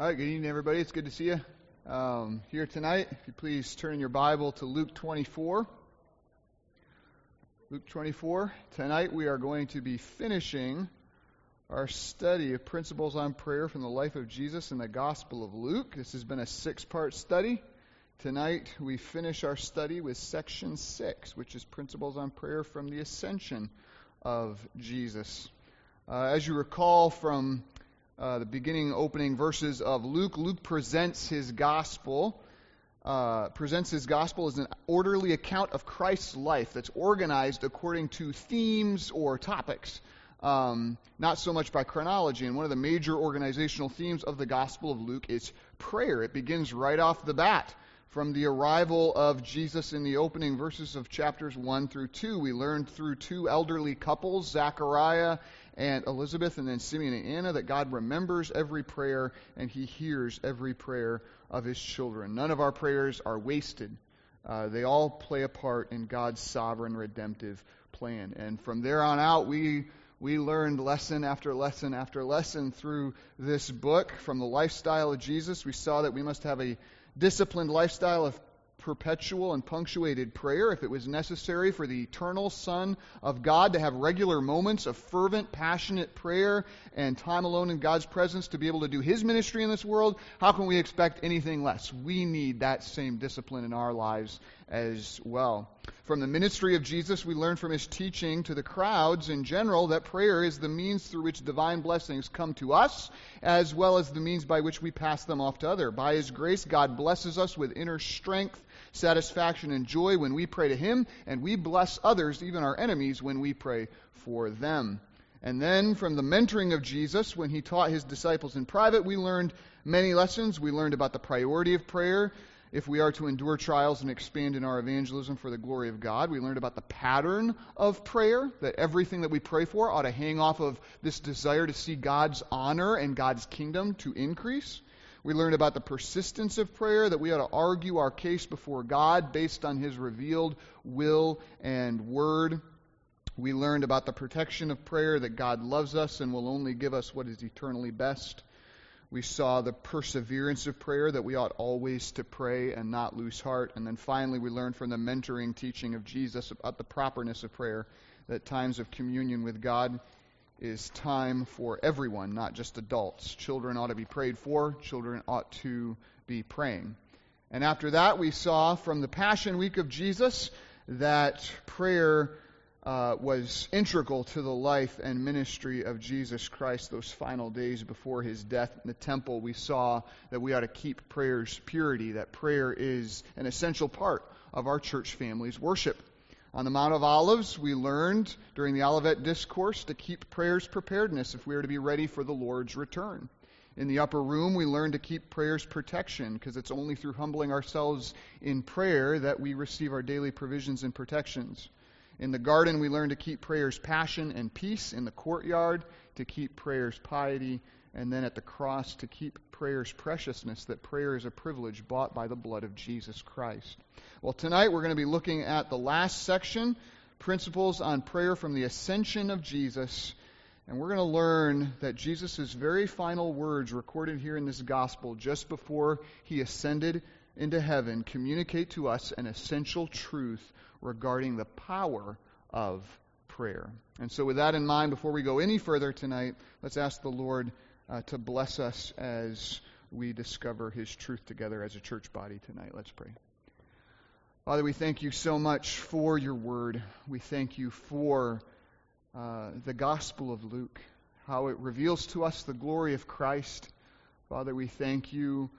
All right, good evening, everybody. It's good to see you um, here tonight. If you please turn your Bible to Luke 24. Luke 24. Tonight we are going to be finishing our study of principles on prayer from the life of Jesus in the Gospel of Luke. This has been a six part study. Tonight we finish our study with section six, which is principles on prayer from the ascension of Jesus. Uh, as you recall from uh, the beginning opening verses of Luke. Luke presents his gospel, uh, presents his gospel as an orderly account of Christ's life that's organized according to themes or topics, um, not so much by chronology. And one of the major organizational themes of the Gospel of Luke is prayer. It begins right off the bat. From the arrival of Jesus in the opening verses of chapters 1 through 2, we learned through two elderly couples, Zachariah and Elizabeth and then Simeon and Anna that God remembers every prayer and He hears every prayer of His children. None of our prayers are wasted. Uh, they all play a part in God's sovereign redemptive plan. And from there on out, we we learned lesson after lesson after lesson through this book from the lifestyle of Jesus. We saw that we must have a disciplined lifestyle of perpetual and punctuated prayer, if it was necessary for the eternal Son of God to have regular moments of fervent, passionate prayer and time alone in God's presence to be able to do His ministry in this world, how can we expect anything less? We need that same discipline in our lives as well. From the ministry of Jesus, we learn from his teaching to the crowds in general that prayer is the means through which divine blessings come to us, as well as the means by which we pass them off to others. By his grace, God blesses us with inner strength satisfaction and joy when we pray to Him, and we bless others, even our enemies, when we pray for them. And then from the mentoring of Jesus, when he taught his disciples in private, we learned many lessons. We learned about the priority of prayer if we are to endure trials and expand in our evangelism for the glory of God. We learned about the pattern of prayer, that everything that we pray for ought to hang off of this desire to see God's honor and God's kingdom to increase. We learned about the persistence of prayer, that we ought to argue our case before God based on His revealed will and word. We learned about the protection of prayer, that God loves us and will only give us what is eternally best. We saw the perseverance of prayer, that we ought always to pray and not lose heart. And then finally, we learned from the mentoring teaching of Jesus about the properness of prayer, that times of communion with God is time for everyone, not just adults. Children ought to be prayed for, children ought to be praying. And after that, we saw from the Passion Week of Jesus that prayer uh, was integral to the life and ministry of Jesus Christ those final days before his death in the temple. We saw that we ought to keep prayer's purity, that prayer is an essential part of our church family's worship. On the Mount of Olives, we learned during the Olivet Discourse to keep prayers preparedness if we are to be ready for the Lord's return. In the upper room, we learn to keep prayers protection because it's only through humbling ourselves in prayer that we receive our daily provisions and protections. In the garden, we learn to keep prayers passion and peace. In the courtyard, to keep prayers piety. And then at the cross, to keep prayer's preciousness, that prayer is a privilege bought by the blood of Jesus Christ. Well, tonight we're going to be looking at the last section principles on prayer from the ascension of Jesus. And we're going to learn that Jesus' very final words recorded here in this gospel just before he ascended into heaven communicate to us an essential truth regarding the power of prayer. And so, with that in mind, before we go any further tonight, let's ask the Lord uh, to bless us as we discover His truth together as a church body tonight. Let's pray. Father, we thank you so much for your word. We thank you for uh, the Gospel of Luke, how it reveals to us the glory of Christ. Father, we thank you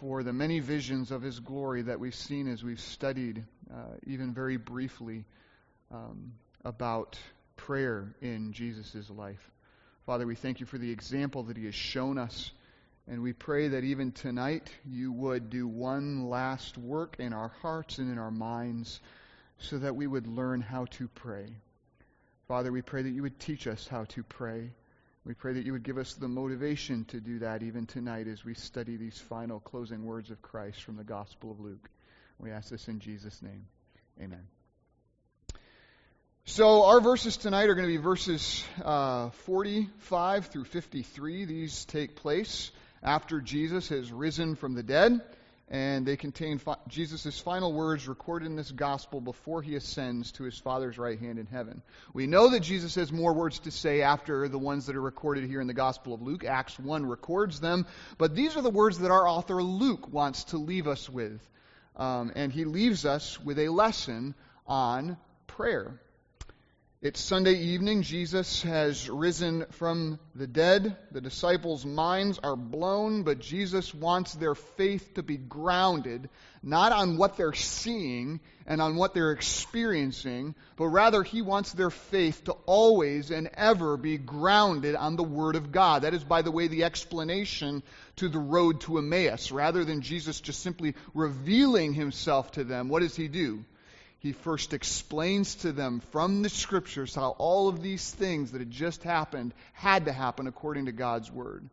for the many visions of his glory that we've seen as we've studied, uh, even very briefly, um, about prayer in Jesus' life. Father, we thank you for the example that He has shown us. And we pray that even tonight you would do one last work in our hearts and in our minds so that we would learn how to pray. Father, we pray that you would teach us how to pray. We pray that you would give us the motivation to do that even tonight as we study these final closing words of Christ from the Gospel of Luke. We ask this in Jesus' name. Amen. So, our verses tonight are going to be verses uh, 45 through 53. These take place after Jesus has risen from the dead, and they contain fi- Jesus' final words recorded in this gospel before he ascends to his Father's right hand in heaven. We know that Jesus has more words to say after the ones that are recorded here in the Gospel of Luke. Acts 1 records them, but these are the words that our author Luke wants to leave us with. Um, and he leaves us with a lesson on prayer. It's Sunday evening. Jesus has risen from the dead. The disciples' minds are blown, but Jesus wants their faith to be grounded not on what they're seeing and on what they're experiencing, but rather he wants their faith to always and ever be grounded on the Word of God. That is, by the way, the explanation to the road to Emmaus. Rather than Jesus just simply revealing himself to them, what does he do? He first explains to them from the scriptures how all of these things that had just happened had to happen according to God's word.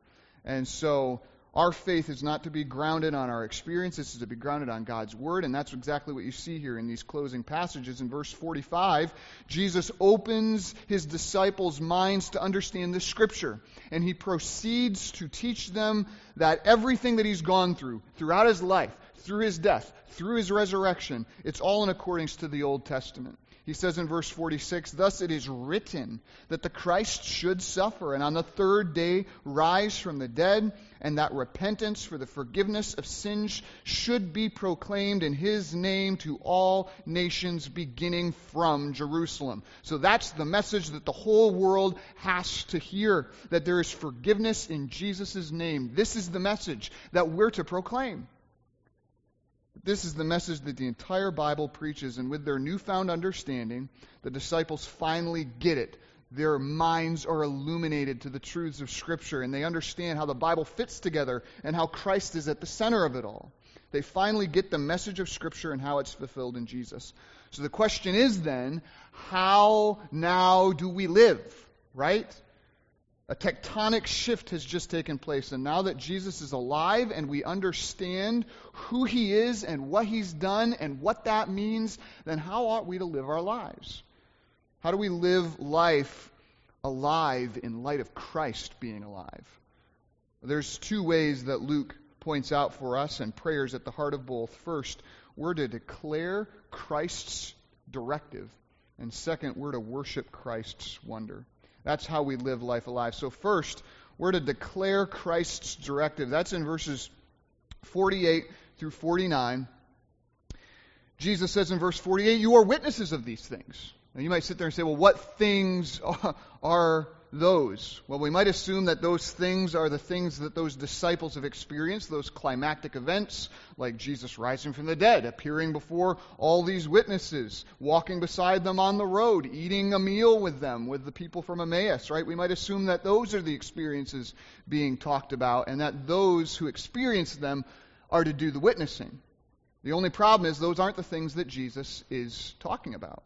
And so our faith is not to be grounded on our experiences, it's to be grounded on God's word, and that's exactly what you see here in these closing passages. In verse 45, Jesus opens his disciples' minds to understand the scripture, and he proceeds to teach them that everything that he's gone through throughout his life, through his death, through his resurrection. It's all in accordance to the Old Testament. He says in verse 46 Thus it is written that the Christ should suffer and on the third day rise from the dead, and that repentance for the forgiveness of sins should be proclaimed in his name to all nations beginning from Jerusalem. So that's the message that the whole world has to hear that there is forgiveness in Jesus' name. This is the message that we're to proclaim. This is the message that the entire Bible preaches, and with their newfound understanding, the disciples finally get it. Their minds are illuminated to the truths of Scripture, and they understand how the Bible fits together and how Christ is at the center of it all. They finally get the message of Scripture and how it's fulfilled in Jesus. So the question is then, how now do we live? Right? A tectonic shift has just taken place, and now that Jesus is alive and we understand who he is and what he's done and what that means, then how ought we to live our lives? How do we live life alive in light of Christ being alive? There's two ways that Luke points out for us, and prayers at the heart of both. First, we're to declare Christ's directive, and second, we're to worship Christ's wonder. That's how we live life alive. So, first, we're to declare Christ's directive. That's in verses 48 through 49. Jesus says in verse 48, You are witnesses of these things. Now, you might sit there and say, Well, what things are those? Well, we might assume that those things are the things that those disciples have experienced, those climactic events, like Jesus rising from the dead, appearing before all these witnesses, walking beside them on the road, eating a meal with them, with the people from Emmaus, right? We might assume that those are the experiences being talked about, and that those who experience them are to do the witnessing. The only problem is those aren't the things that Jesus is talking about.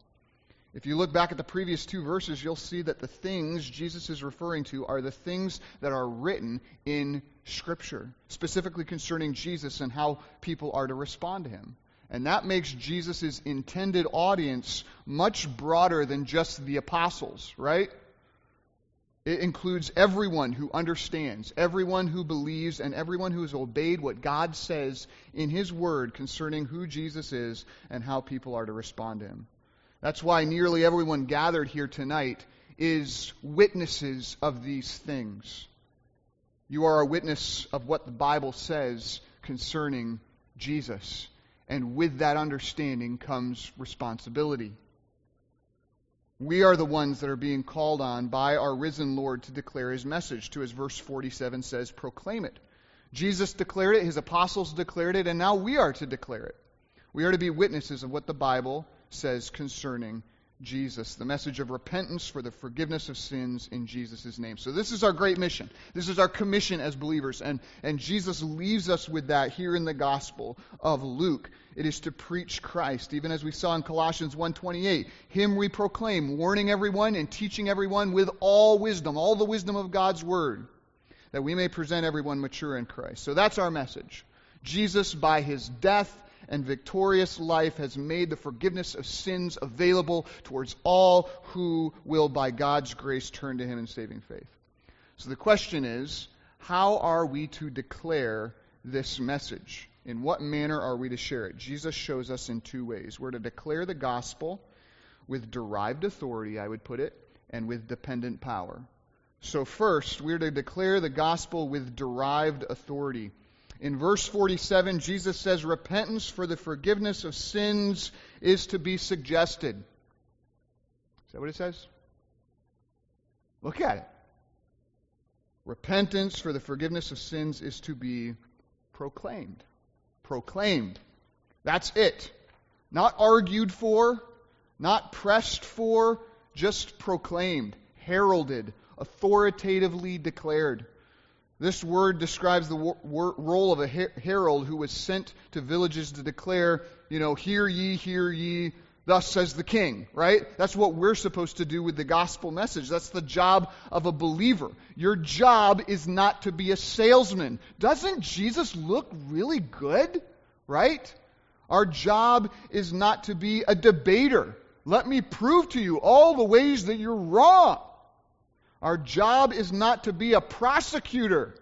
If you look back at the previous two verses, you'll see that the things Jesus is referring to are the things that are written in Scripture, specifically concerning Jesus and how people are to respond to him. And that makes Jesus' intended audience much broader than just the apostles, right? It includes everyone who understands, everyone who believes, and everyone who has obeyed what God says in His Word concerning who Jesus is and how people are to respond to Him. That's why nearly everyone gathered here tonight is witnesses of these things. You are a witness of what the Bible says concerning Jesus. And with that understanding comes responsibility. We are the ones that are being called on by our risen Lord to declare his message. To as verse 47 says, proclaim it. Jesus declared it, his apostles declared it, and now we are to declare it. We are to be witnesses of what the Bible says concerning Jesus, the message of repentance for the forgiveness of sins in Jesus' name. So, this is our great mission. This is our commission as believers. And, and Jesus leaves us with that here in the Gospel of Luke. It is to preach Christ, even as we saw in Colossians 1.28. Him we proclaim, warning everyone and teaching everyone with all wisdom, all the wisdom of God's Word, that we may present everyone mature in Christ. So, that's our message. Jesus, by his death, and victorious life has made the forgiveness of sins available towards all who will, by God's grace, turn to Him in saving faith. So the question is How are we to declare this message? In what manner are we to share it? Jesus shows us in two ways. We're to declare the gospel with derived authority, I would put it, and with dependent power. So, first, we're to declare the gospel with derived authority. In verse 47, Jesus says, Repentance for the forgiveness of sins is to be suggested. Is that what it says? Look at it. Repentance for the forgiveness of sins is to be proclaimed. Proclaimed. That's it. Not argued for, not pressed for, just proclaimed, heralded, authoritatively declared. This word describes the wor- wor- role of a her- herald who was sent to villages to declare, you know, hear ye, hear ye, thus says the king, right? That's what we're supposed to do with the gospel message. That's the job of a believer. Your job is not to be a salesman. Doesn't Jesus look really good, right? Our job is not to be a debater. Let me prove to you all the ways that you're wrong. Our job is not to be a prosecutor.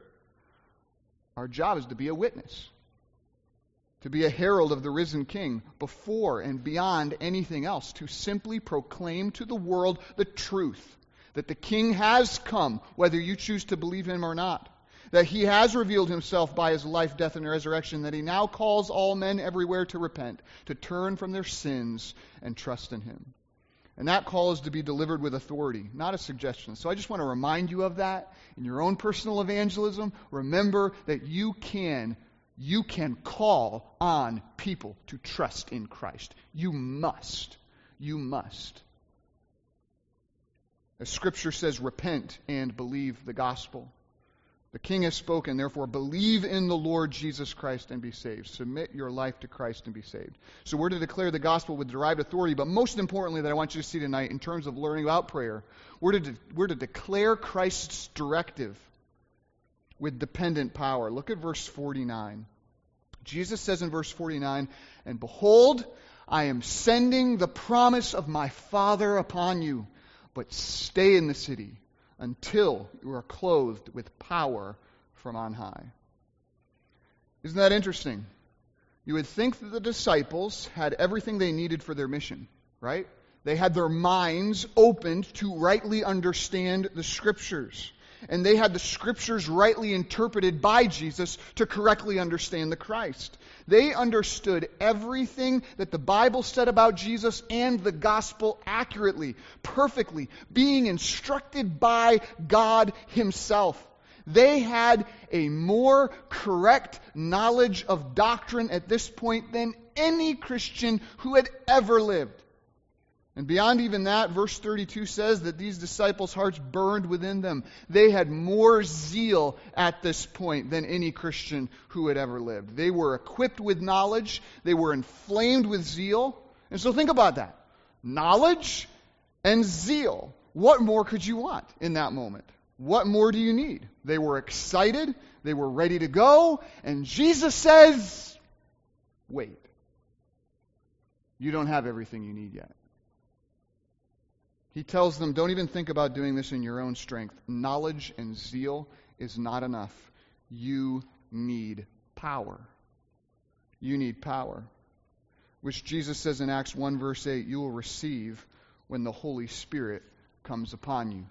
Our job is to be a witness, to be a herald of the risen King before and beyond anything else, to simply proclaim to the world the truth that the King has come, whether you choose to believe him or not. That he has revealed himself by his life, death, and resurrection, that he now calls all men everywhere to repent, to turn from their sins and trust in him. And that call is to be delivered with authority, not a suggestion. So I just want to remind you of that in your own personal evangelism. Remember that you can you can call on people to trust in Christ. You must. You must. As scripture says, repent and believe the gospel. The king has spoken, therefore believe in the Lord Jesus Christ and be saved. Submit your life to Christ and be saved. So we're to declare the gospel with derived authority, but most importantly, that I want you to see tonight in terms of learning about prayer, we're to, de- we're to declare Christ's directive with dependent power. Look at verse 49. Jesus says in verse 49, And behold, I am sending the promise of my Father upon you, but stay in the city until you are clothed with power from on high. Isn't that interesting? You would think that the disciples had everything they needed for their mission, right? They had their minds opened to rightly understand the scriptures. And they had the scriptures rightly interpreted by Jesus to correctly understand the Christ. They understood everything that the Bible said about Jesus and the gospel accurately, perfectly, being instructed by God Himself. They had a more correct knowledge of doctrine at this point than any Christian who had ever lived. And beyond even that, verse 32 says that these disciples' hearts burned within them. They had more zeal at this point than any Christian who had ever lived. They were equipped with knowledge, they were inflamed with zeal. And so think about that knowledge and zeal. What more could you want in that moment? What more do you need? They were excited, they were ready to go, and Jesus says, Wait. You don't have everything you need yet. He tells them, don't even think about doing this in your own strength. Knowledge and zeal is not enough. You need power. You need power. Which Jesus says in Acts 1, verse 8, you will receive when the Holy Spirit comes upon you.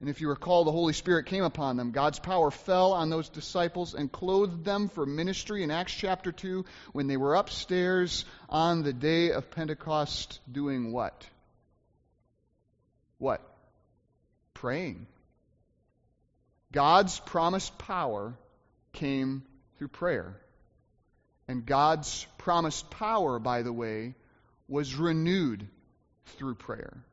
And if you recall, the Holy Spirit came upon them. God's power fell on those disciples and clothed them for ministry in Acts chapter 2 when they were upstairs on the day of Pentecost doing what? What? Praying. God's promised power came through prayer. And God's promised power, by the way, was renewed through prayer.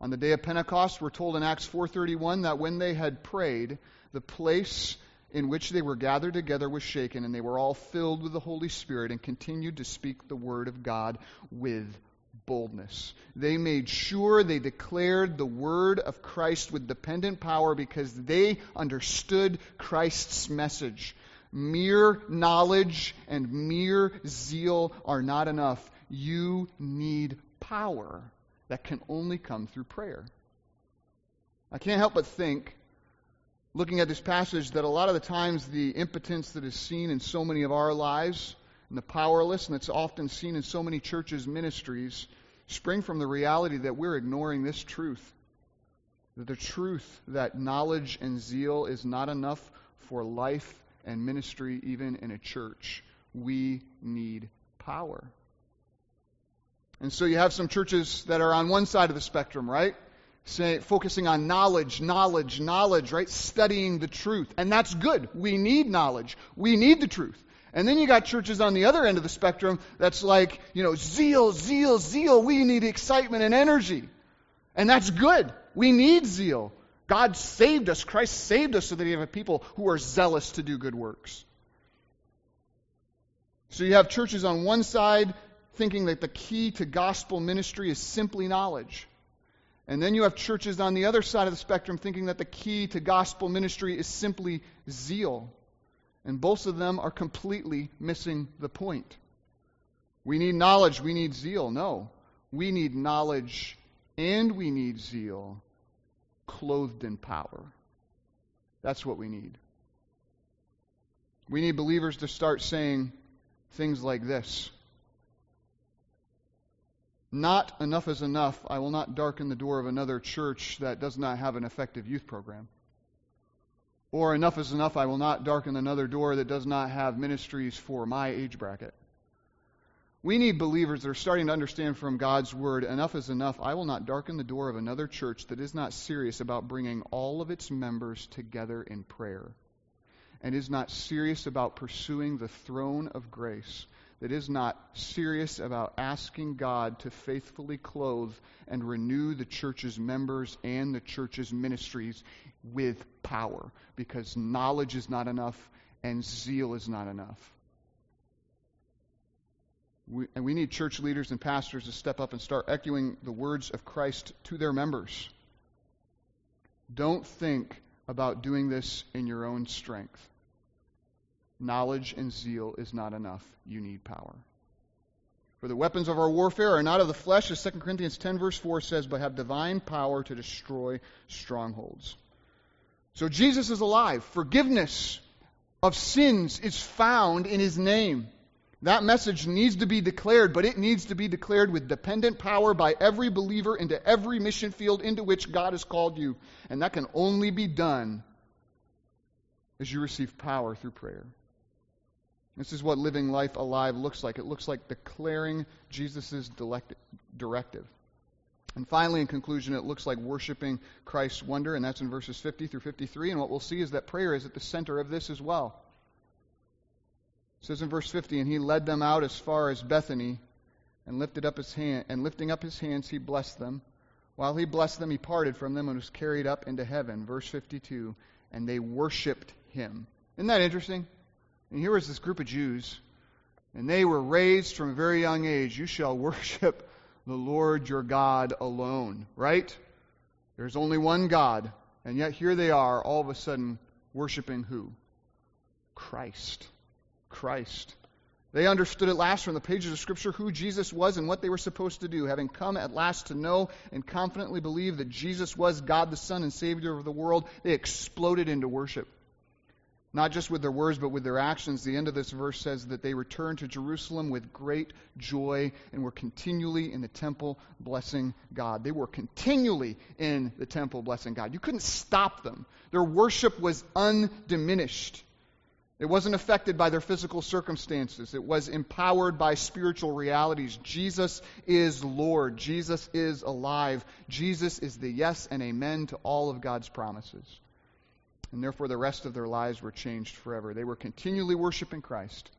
On the day of Pentecost, we're told in Acts 4:31 that when they had prayed, the place in which they were gathered together was shaken, and they were all filled with the Holy Spirit and continued to speak the word of God with boldness. They made sure they declared the word of Christ with dependent power because they understood Christ's message. Mere knowledge and mere zeal are not enough. You need power that can only come through prayer. I can't help but think looking at this passage that a lot of the times the impotence that is seen in so many of our lives and the powerless and that's often seen in so many churches' ministries spring from the reality that we're ignoring this truth. The truth that knowledge and zeal is not enough for life and ministry, even in a church. We need power. And so you have some churches that are on one side of the spectrum, right? Say, focusing on knowledge, knowledge, knowledge, right? Studying the truth. And that's good. We need knowledge. We need the truth. And then you got churches on the other end of the spectrum that's like, you know, zeal, zeal, zeal. We need excitement and energy. And that's good. We need zeal. God saved us. Christ saved us so that He have people who are zealous to do good works. So you have churches on one side thinking that the key to gospel ministry is simply knowledge. And then you have churches on the other side of the spectrum thinking that the key to gospel ministry is simply zeal. And both of them are completely missing the point. We need knowledge, we need zeal. No. We need knowledge and we need zeal clothed in power. That's what we need. We need believers to start saying things like this Not enough is enough. I will not darken the door of another church that does not have an effective youth program. Or enough is enough, I will not darken another door that does not have ministries for my age bracket. We need believers that are starting to understand from God's word enough is enough. I will not darken the door of another church that is not serious about bringing all of its members together in prayer and is not serious about pursuing the throne of grace, that is not serious about asking God to faithfully clothe and renew the church's members and the church's ministries with power, because knowledge is not enough and zeal is not enough. We, and we need church leaders and pastors to step up and start echoing the words of Christ to their members. Don't think about doing this in your own strength. Knowledge and zeal is not enough. You need power. For the weapons of our warfare are not of the flesh, as 2 Corinthians 10, verse 4 says, but have divine power to destroy strongholds. So Jesus is alive. Forgiveness of sins is found in his name. That message needs to be declared, but it needs to be declared with dependent power by every believer into every mission field into which God has called you. And that can only be done as you receive power through prayer. This is what living life alive looks like. It looks like declaring Jesus' directive. And finally, in conclusion, it looks like worshiping Christ's wonder, and that's in verses 50 through 53. And what we'll see is that prayer is at the center of this as well. It says in verse 50, and he led them out as far as Bethany, and lifted up his hand, and lifting up his hands, he blessed them. While he blessed them, he parted from them and was carried up into heaven. Verse 52, and they worshipped him. Isn't that interesting? And here was this group of Jews, and they were raised from a very young age. You shall worship the Lord your God alone, right? There's only one God. And yet here they are, all of a sudden, worshiping who? Christ. Christ. They understood at last from the pages of Scripture who Jesus was and what they were supposed to do. Having come at last to know and confidently believe that Jesus was God the Son and Savior of the world, they exploded into worship not just with their words, but with their actions. The end of this verse says that they returned to Jerusalem with great joy and were continually in the temple blessing God. They were continually in the temple blessing God. You couldn't stop them. Their worship was undiminished. It wasn't affected by their physical circumstances. It was empowered by spiritual realities. Jesus is Lord. Jesus is alive. Jesus is the yes and amen to all of God's promises and therefore the rest of their lives were changed forever. They were continually worshiping Christ,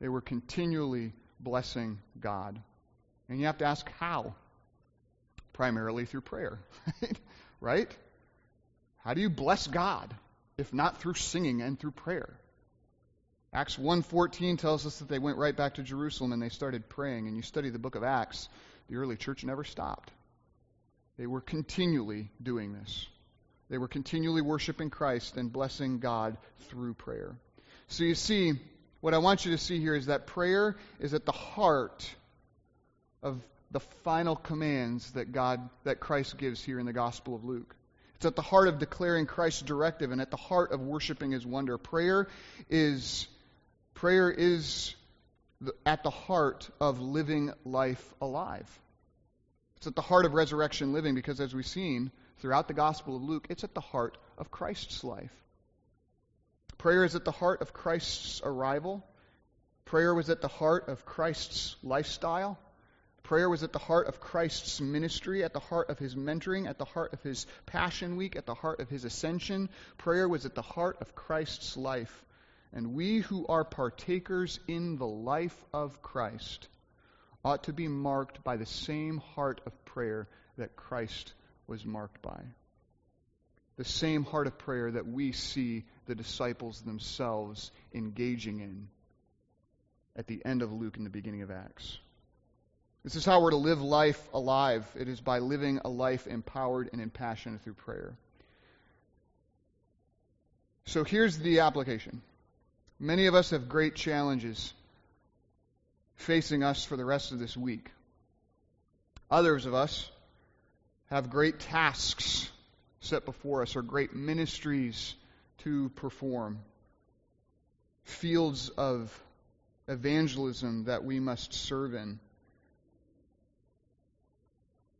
they were continually blessing God. And you have to ask how? Primarily through prayer, right? How do you bless God if not through singing and through prayer? Acts 1:14 tells us that they went right back to Jerusalem and they started praying. And you study the book of Acts, the early church never stopped. They were continually doing this. They were continually worshiping Christ and blessing God through prayer. So you see, what I want you to see here is that prayer is at the heart of the final commands that God that Christ gives here in the Gospel of Luke. It's at the heart of declaring Christ's directive and at the heart of worshiping his wonder. Prayer is prayer is at the heart of living life alive. It's at the heart of resurrection living because as we've seen throughout the Gospel of Luke, it's at the heart of Christ's life. Prayer is at the heart of Christ's arrival. Prayer was at the heart of Christ's lifestyle. Prayer was at the heart of Christ's ministry, at the heart of his mentoring, at the heart of his Passion Week, at the heart of his ascension. Prayer was at the heart of Christ's life. And we who are partakers in the life of Christ ought to be marked by the same heart of prayer that Christ was marked by. The same heart of prayer that we see the disciples themselves engaging in at the end of Luke and the beginning of Acts. This is how we're to live life alive. It is by living a life empowered and impassioned through prayer. So here's the application. Many of us have great challenges facing us for the rest of this week. Others of us have great tasks set before us or great ministries to perform, fields of evangelism that we must serve in.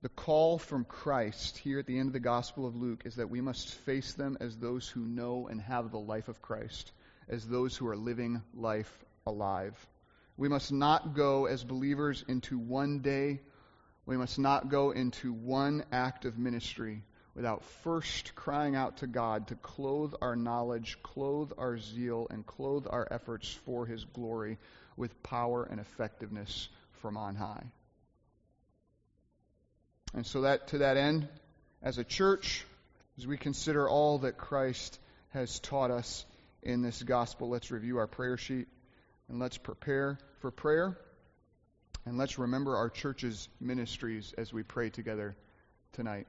The call from Christ here at the end of the Gospel of Luke is that we must face them as those who know and have the life of Christ, as those who are living life alive. We must not go as believers into one day, we must not go into one act of ministry without first crying out to God to clothe our knowledge, clothe our zeal, and clothe our efforts for His glory with power and effectiveness from on high. And so that to that end, as a church, as we consider all that Christ has taught us in this gospel, let's review our prayer sheet and let's prepare for prayer. And let's remember our church's ministries as we pray together tonight.